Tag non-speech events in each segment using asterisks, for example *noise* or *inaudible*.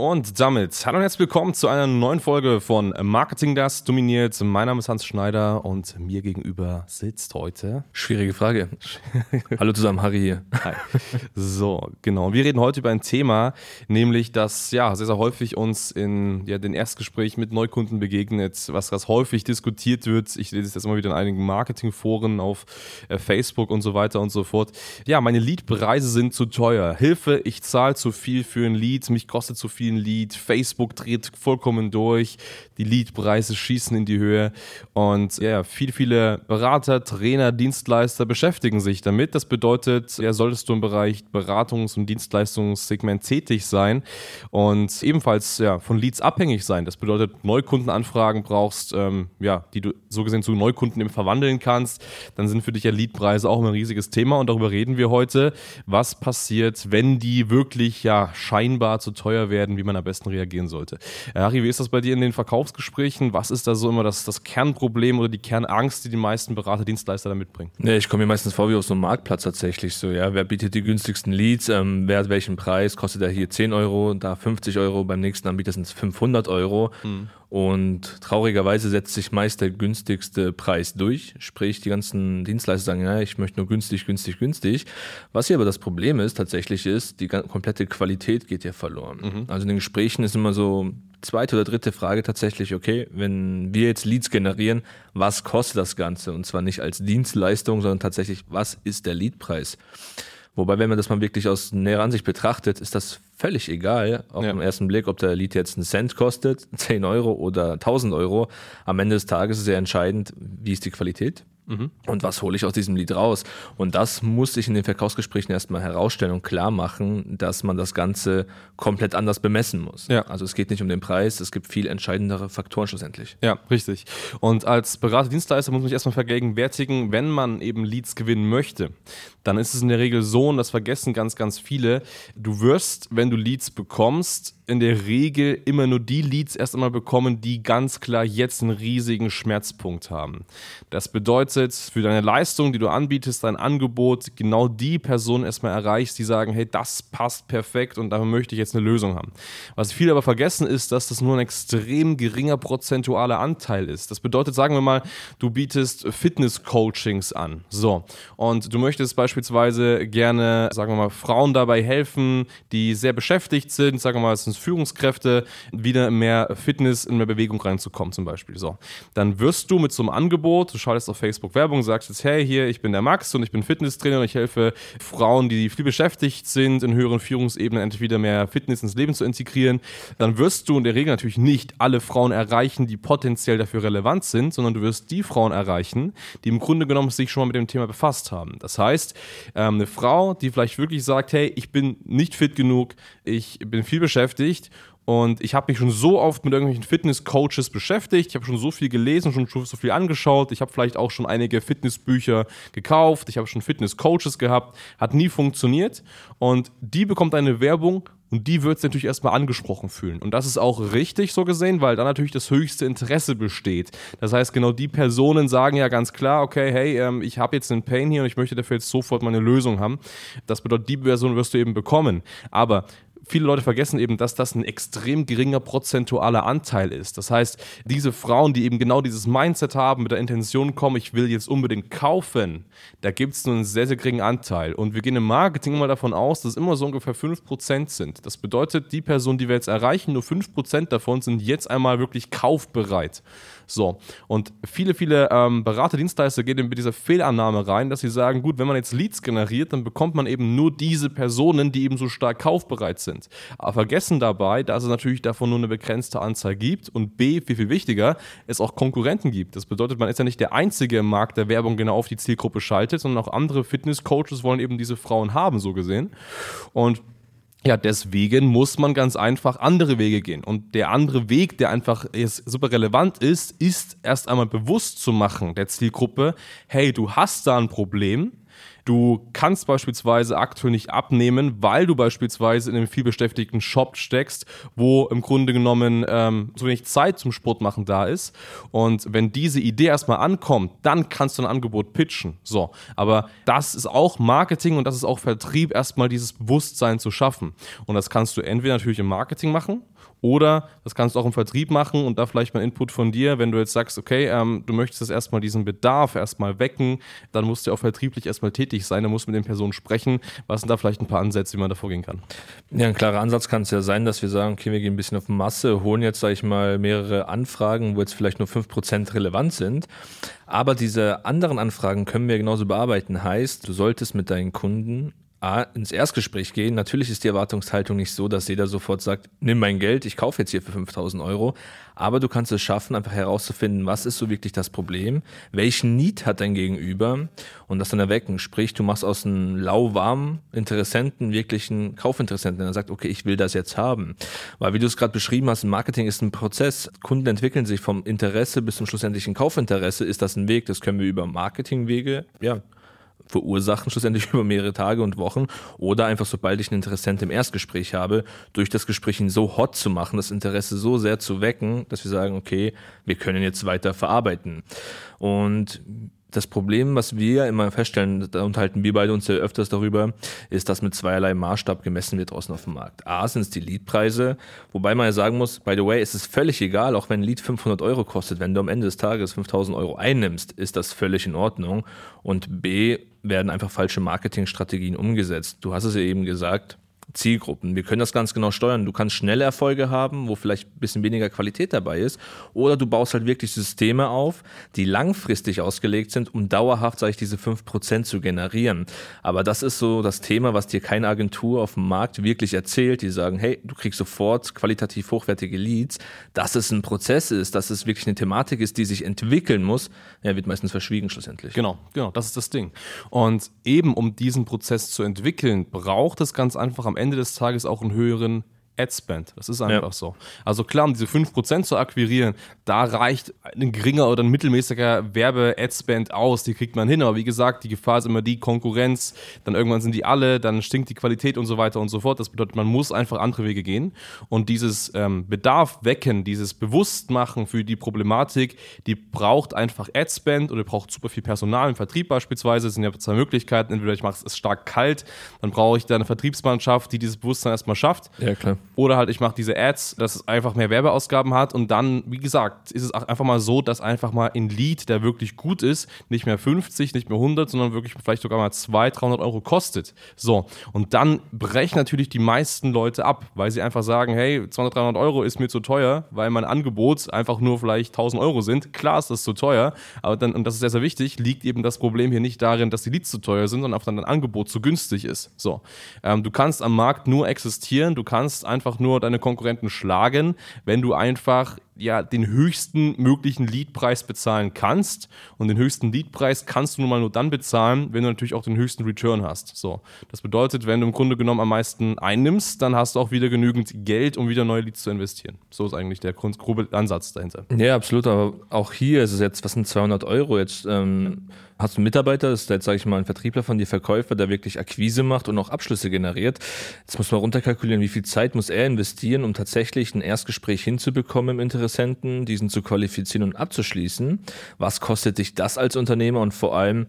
Und damit hallo und herzlich willkommen zu einer neuen Folge von Marketing das dominiert. Mein Name ist Hans Schneider und mir gegenüber sitzt heute. Schwierige Frage. hallo zusammen, Harry hier. Hi. So, genau. Wir reden heute über ein Thema, nämlich das ja sehr, sehr häufig uns in ja, den Erstgesprächen mit Neukunden begegnet, was ganz häufig diskutiert wird. Ich lese es jetzt immer wieder in einigen Marketingforen auf äh, Facebook und so weiter und so fort. Ja, meine Leadpreise sind zu teuer. Hilfe, ich zahle zu viel für ein Lead, mich kostet zu viel ein Lead, Facebook dreht vollkommen durch, die Leadpreise schießen in die Höhe und ja, viele, viele Berater, Trainer, Dienstleister beschäftigen sich damit. Das bedeutet, ja, solltest du im Bereich Beratungs- und Dienstleistungssegment tätig sein und ebenfalls ja, von Leads abhängig sein. Das bedeutet, Neukundenanfragen brauchst, ähm, ja, die du so gesehen zu Neukunden eben verwandeln kannst, dann sind für dich ja Leadpreise auch ein riesiges Thema und darüber reden wir heute. Was passiert, wenn die wirklich ja scheinbar zu teuer werden? Wie man am besten reagieren sollte. Äh, Harry, wie ist das bei dir in den Verkaufsgesprächen? Was ist da so immer das, das Kernproblem oder die Kernangst, die die meisten Berater, Dienstleister da mitbringen? Nee, ich komme mir meistens vor wie aus so einem Marktplatz tatsächlich. So, ja, wer bietet die günstigsten Leads? Ähm, wer hat welchen Preis? Kostet er hier 10 Euro, da 50 Euro, beim nächsten Anbieter sind es 500 Euro. Mhm. Und traurigerweise setzt sich meist der günstigste Preis durch. Sprich, die ganzen Dienstleister sagen, ja, ich möchte nur günstig, günstig, günstig. Was hier aber das Problem ist, tatsächlich ist, die komplette Qualität geht ja verloren. Mhm. Also in den Gesprächen ist immer so zweite oder dritte Frage tatsächlich, okay, wenn wir jetzt Leads generieren, was kostet das Ganze? Und zwar nicht als Dienstleistung, sondern tatsächlich, was ist der Leadpreis? Wobei, wenn man das mal wirklich aus näherer Ansicht betrachtet, ist das völlig egal, auf ja. den ersten Blick, ob der Lied jetzt einen Cent kostet, *laughs* 10 Euro oder 1000 Euro. Am Ende des Tages ist sehr entscheidend, wie ist die Qualität Mhm. Und was hole ich aus diesem Lied raus? Und das muss ich in den Verkaufsgesprächen erstmal herausstellen und klar machen, dass man das Ganze komplett anders bemessen muss. Ja. Also es geht nicht um den Preis, es gibt viel entscheidendere Faktoren schlussendlich. Ja, richtig. Und als Berater, Dienstleister muss man sich erstmal vergegenwärtigen, wenn man eben Leads gewinnen möchte, dann ist es in der Regel so, und das vergessen ganz, ganz viele, du wirst, wenn du Leads bekommst, in der Regel immer nur die Leads erst einmal bekommen, die ganz klar jetzt einen riesigen Schmerzpunkt haben. Das bedeutet, für deine Leistung, die du anbietest, dein Angebot, genau die Person erstmal erreichst, die sagen, hey, das passt perfekt und dafür möchte ich jetzt eine Lösung haben. Was viele aber vergessen ist, dass das nur ein extrem geringer prozentualer Anteil ist. Das bedeutet, sagen wir mal, du bietest Fitness-Coachings an. So. Und du möchtest beispielsweise gerne, sagen wir mal, Frauen dabei helfen, die sehr beschäftigt sind, sagen wir mal, es sind Führungskräfte, wieder mehr Fitness, in mehr Bewegung reinzukommen zum Beispiel. So, dann wirst du mit so einem Angebot, du schaltest auf Facebook Werbung, sagst jetzt, hey, hier, ich bin der Max und ich bin Fitnesstrainer und ich helfe Frauen, die viel beschäftigt sind, in höheren Führungsebenen endlich wieder mehr Fitness ins Leben zu integrieren. Dann wirst du in der Regel natürlich nicht alle Frauen erreichen, die potenziell dafür relevant sind, sondern du wirst die Frauen erreichen, die im Grunde genommen sich schon mal mit dem Thema befasst haben. Das heißt, ähm, eine Frau, die vielleicht wirklich sagt, hey, ich bin nicht fit genug, ich bin viel beschäftigt, beschäftigt und ich habe mich schon so oft mit irgendwelchen Fitness-Coaches beschäftigt. Ich habe schon so viel gelesen, schon so viel angeschaut. Ich habe vielleicht auch schon einige Fitnessbücher gekauft. Ich habe schon Fitness-Coaches gehabt. Hat nie funktioniert. Und die bekommt eine Werbung und die wird sich natürlich erstmal angesprochen fühlen. Und das ist auch richtig so gesehen, weil da natürlich das höchste Interesse besteht. Das heißt, genau die Personen sagen ja ganz klar, okay, hey, ähm, ich habe jetzt einen Pain hier und ich möchte dafür jetzt sofort meine Lösung haben. Das bedeutet, die Person wirst du eben bekommen. Aber viele Leute vergessen eben, dass das ein extrem geringer prozentualer Anteil ist. Das heißt, diese Frauen, die eben genau dieses Mindset haben, mit der Intention kommen, ich will jetzt unbedingt kaufen, da gibt es nur einen sehr, sehr geringen Anteil. Und wir gehen im Marketing immer davon aus, dass es immer so ungefähr 5% sind. Das bedeutet, die Personen, die wir jetzt erreichen, nur 5% davon sind jetzt einmal wirklich kaufbereit. So, und viele, viele ähm, Berater, gehen mit dieser Fehlannahme rein, dass sie sagen, gut, wenn man jetzt Leads generiert, dann bekommt man eben nur diese Personen, die eben so stark kaufbereit sind. Aber vergessen dabei, dass es natürlich davon nur eine begrenzte Anzahl gibt und B, viel, viel wichtiger, es auch Konkurrenten gibt. Das bedeutet, man ist ja nicht der Einzige im Markt, der Werbung genau auf die Zielgruppe schaltet, sondern auch andere Fitness-Coaches wollen eben diese Frauen haben, so gesehen. Und ja, deswegen muss man ganz einfach andere Wege gehen. Und der andere Weg, der einfach jetzt super relevant ist, ist erst einmal bewusst zu machen der Zielgruppe, hey, du hast da ein Problem, Du kannst beispielsweise aktuell nicht abnehmen, weil du beispielsweise in einem vielbeschäftigten Shop steckst, wo im Grunde genommen ähm, so wenig Zeit zum Sport machen da ist. Und wenn diese Idee erstmal ankommt, dann kannst du ein Angebot pitchen. So, aber das ist auch Marketing und das ist auch Vertrieb, erstmal dieses Bewusstsein zu schaffen. Und das kannst du entweder natürlich im Marketing machen oder das kannst du auch im Vertrieb machen und da vielleicht mal Input von dir, wenn du jetzt sagst, okay, ähm, du möchtest erstmal diesen Bedarf erstmal wecken, dann musst du auch vertrieblich erstmal tätig sein, dann musst du mit den Personen sprechen. Was sind da vielleicht ein paar Ansätze, wie man da vorgehen kann? Ja, ein klarer Ansatz kann es ja sein, dass wir sagen, okay, wir gehen ein bisschen auf Masse, holen jetzt, sage ich mal, mehrere Anfragen, wo jetzt vielleicht nur 5% relevant sind. Aber diese anderen Anfragen können wir genauso bearbeiten. Heißt, du solltest mit deinen Kunden A, ins Erstgespräch gehen. Natürlich ist die Erwartungshaltung nicht so, dass jeder sofort sagt, nimm mein Geld, ich kaufe jetzt hier für 5000 Euro. Aber du kannst es schaffen, einfach herauszufinden, was ist so wirklich das Problem, welchen Need hat dein Gegenüber und das dann erwecken. Sprich, du machst aus einem lauwarmen Interessenten wirklich einen Kaufinteressenten, der sagt, okay, ich will das jetzt haben. Weil wie du es gerade beschrieben hast, Marketing ist ein Prozess. Kunden entwickeln sich vom Interesse bis zum schlussendlichen Kaufinteresse. Ist das ein Weg? Das können wir über Marketingwege, ja, verursachen, schlussendlich *laughs* über mehrere Tage und Wochen. Oder einfach, sobald ich einen Interessent im Erstgespräch habe, durch das Gespräch ihn so hot zu machen, das Interesse so sehr zu wecken, dass wir sagen, okay, wir können jetzt weiter verarbeiten. Und das Problem, was wir immer feststellen, da unterhalten wir beide uns ja öfters darüber, ist, dass mit zweierlei Maßstab gemessen wird draußen auf dem Markt. A sind es die Leadpreise, wobei man ja sagen muss, by the way, ist es völlig egal, auch wenn ein Lead 500 Euro kostet, wenn du am Ende des Tages 5000 Euro einnimmst, ist das völlig in Ordnung. Und B werden einfach falsche Marketingstrategien umgesetzt. Du hast es ja eben gesagt, Zielgruppen. Wir können das ganz genau steuern. Du kannst schnelle Erfolge haben, wo vielleicht ein bisschen weniger Qualität dabei ist. Oder du baust halt wirklich Systeme auf, die langfristig ausgelegt sind, um dauerhaft, sage ich, diese 5% zu generieren. Aber das ist so das Thema, was dir keine Agentur auf dem Markt wirklich erzählt. Die sagen, hey, du kriegst sofort qualitativ hochwertige Leads. Dass es ein Prozess ist, dass es wirklich eine Thematik ist, die sich entwickeln muss, ja, wird meistens verschwiegen schlussendlich. Genau, genau, das ist das Ding. Und eben um diesen Prozess zu entwickeln, braucht es ganz einfach am Ende des Tages auch einen höheren Ad-Spend. Das ist einfach ja. so. Also klar, um diese 5% zu akquirieren, da reicht ein geringer oder ein mittelmäßiger Werbe-Ad-Spend aus. Die kriegt man hin. Aber wie gesagt, die Gefahr ist immer die Konkurrenz. Dann irgendwann sind die alle, dann stinkt die Qualität und so weiter und so fort. Das bedeutet, man muss einfach andere Wege gehen. Und dieses ähm, Bedarf wecken, dieses Bewusstmachen für die Problematik, die braucht einfach Ad-Spend oder braucht super viel Personal im Vertrieb beispielsweise. Das sind ja zwei Möglichkeiten. Entweder ich mache es stark kalt, dann brauche ich da eine Vertriebsmannschaft, die dieses Bewusstsein erstmal schafft. Ja, klar. Oder halt, ich mache diese Ads, dass es einfach mehr Werbeausgaben hat und dann, wie gesagt, ist es einfach mal so, dass einfach mal ein Lead, der wirklich gut ist, nicht mehr 50, nicht mehr 100, sondern wirklich vielleicht sogar mal 200, 300 Euro kostet. So, und dann brechen natürlich die meisten Leute ab, weil sie einfach sagen, hey, 200, 300 Euro ist mir zu teuer, weil mein Angebot einfach nur vielleicht 1000 Euro sind. Klar ist das zu teuer, aber dann, und das ist sehr, sehr wichtig, liegt eben das Problem hier nicht darin, dass die Leads zu teuer sind, sondern einfach dein Angebot zu günstig ist. So, ähm, du kannst am Markt nur existieren, du kannst einfach einfach nur deine Konkurrenten schlagen, wenn du einfach ja den höchsten möglichen Leadpreis bezahlen kannst. Und den höchsten Leadpreis kannst du nun mal nur dann bezahlen, wenn du natürlich auch den höchsten Return hast. So, das bedeutet, wenn du im Grunde genommen am meisten einnimmst, dann hast du auch wieder genügend Geld, um wieder neue Leads zu investieren. So ist eigentlich der grobe Ansatz dahinter. Ja, absolut. Aber auch hier ist es jetzt, was sind 200 Euro jetzt? Ähm, hast du einen Mitarbeiter, das ist jetzt, sage ich mal, ein Vertriebler von dir, Verkäufer, der wirklich Akquise macht und auch Abschlüsse generiert. Jetzt muss man runterkalkulieren, wie viel Zeit muss er investieren, um tatsächlich ein Erstgespräch hinzubekommen im Interesse Interessenten, diesen zu qualifizieren und abzuschließen. Was kostet dich das als Unternehmer und vor allem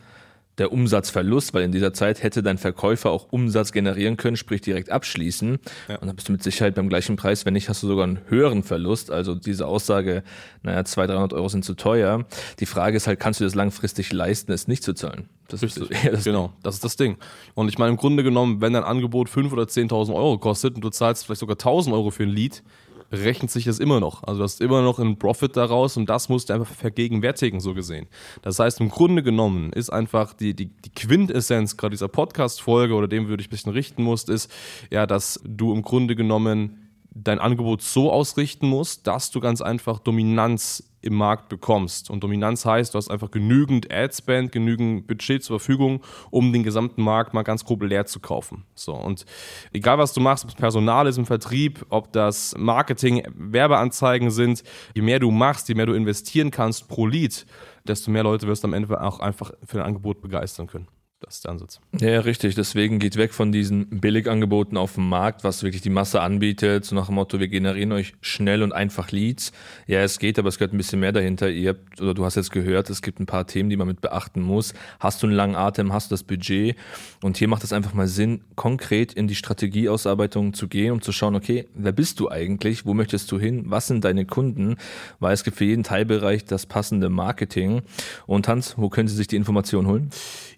der Umsatzverlust, weil in dieser Zeit hätte dein Verkäufer auch Umsatz generieren können, sprich direkt abschließen. Ja. Und dann bist du mit Sicherheit beim gleichen Preis, wenn nicht, hast du sogar einen höheren Verlust. Also diese Aussage, naja, 200, 300 Euro sind zu teuer. Die Frage ist halt, kannst du das langfristig leisten, es nicht zu zahlen? Das ist so das genau, das ist das Ding. Und ich meine, im Grunde genommen, wenn dein Angebot 5.000 oder 10.000 Euro kostet und du zahlst vielleicht sogar 1.000 Euro für ein Lied, rechnet sich das immer noch. Also du hast immer noch einen Profit daraus und das musst du einfach vergegenwärtigen, so gesehen. Das heißt, im Grunde genommen ist einfach die, die, die Quintessenz gerade dieser Podcast-Folge oder dem würde ich ein bisschen richten musst, ist ja, dass du im Grunde genommen dein Angebot so ausrichten musst, dass du ganz einfach Dominanz im Markt bekommst. Und Dominanz heißt, du hast einfach genügend Adspend, genügend Budget zur Verfügung, um den gesamten Markt mal ganz grob leer zu kaufen. So, und egal was du machst, ob es Personal ist im Vertrieb, ob das Marketing, Werbeanzeigen sind, je mehr du machst, je mehr du investieren kannst pro Lead, desto mehr Leute wirst du am Ende auch einfach für dein Angebot begeistern können. Das ist der Ansatz. Ja, richtig. Deswegen geht weg von diesen Billigangeboten auf dem Markt, was wirklich die Masse anbietet. So nach dem Motto, wir generieren euch schnell und einfach Leads. Ja, es geht, aber es gehört ein bisschen mehr dahinter. Ihr habt, oder du hast jetzt gehört, es gibt ein paar Themen, die man mit beachten muss. Hast du einen langen Atem, hast du das Budget? Und hier macht es einfach mal Sinn, konkret in die Strategieausarbeitung zu gehen, um zu schauen, okay, wer bist du eigentlich? Wo möchtest du hin? Was sind deine Kunden? Weil es gibt für jeden Teilbereich das passende Marketing. Und Hans, wo können Sie sich die Informationen holen?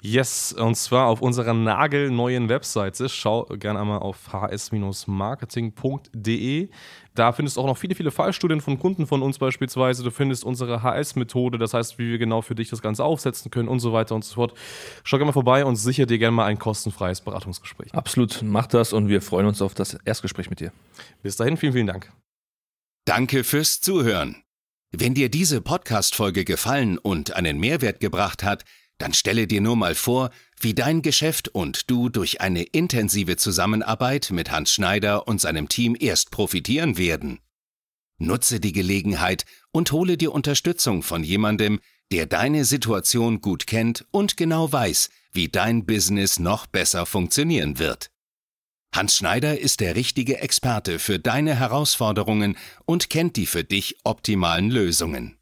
Yes, und zwar auf unserer nagelneuen Webseite. Schau gerne einmal auf hs-marketing.de. Da findest du auch noch viele, viele Fallstudien von Kunden von uns beispielsweise. Du findest unsere HS-Methode, das heißt, wie wir genau für dich das Ganze aufsetzen können und so weiter und so fort. Schau gerne mal vorbei und sicher dir gerne mal ein kostenfreies Beratungsgespräch. Absolut, mach das und wir freuen uns auf das Erstgespräch mit dir. Bis dahin, vielen, vielen Dank. Danke fürs Zuhören. Wenn dir diese Podcast-Folge gefallen und einen Mehrwert gebracht hat, dann stelle dir nur mal vor, wie dein Geschäft und du durch eine intensive Zusammenarbeit mit Hans Schneider und seinem Team erst profitieren werden. Nutze die Gelegenheit und hole dir Unterstützung von jemandem, der deine Situation gut kennt und genau weiß, wie dein Business noch besser funktionieren wird. Hans Schneider ist der richtige Experte für deine Herausforderungen und kennt die für dich optimalen Lösungen.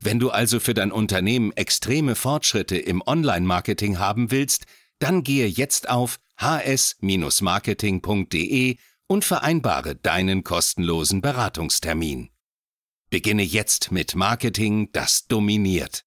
Wenn du also für dein Unternehmen extreme Fortschritte im Online-Marketing haben willst, dann gehe jetzt auf hs-marketing.de und vereinbare deinen kostenlosen Beratungstermin. Beginne jetzt mit Marketing, das dominiert.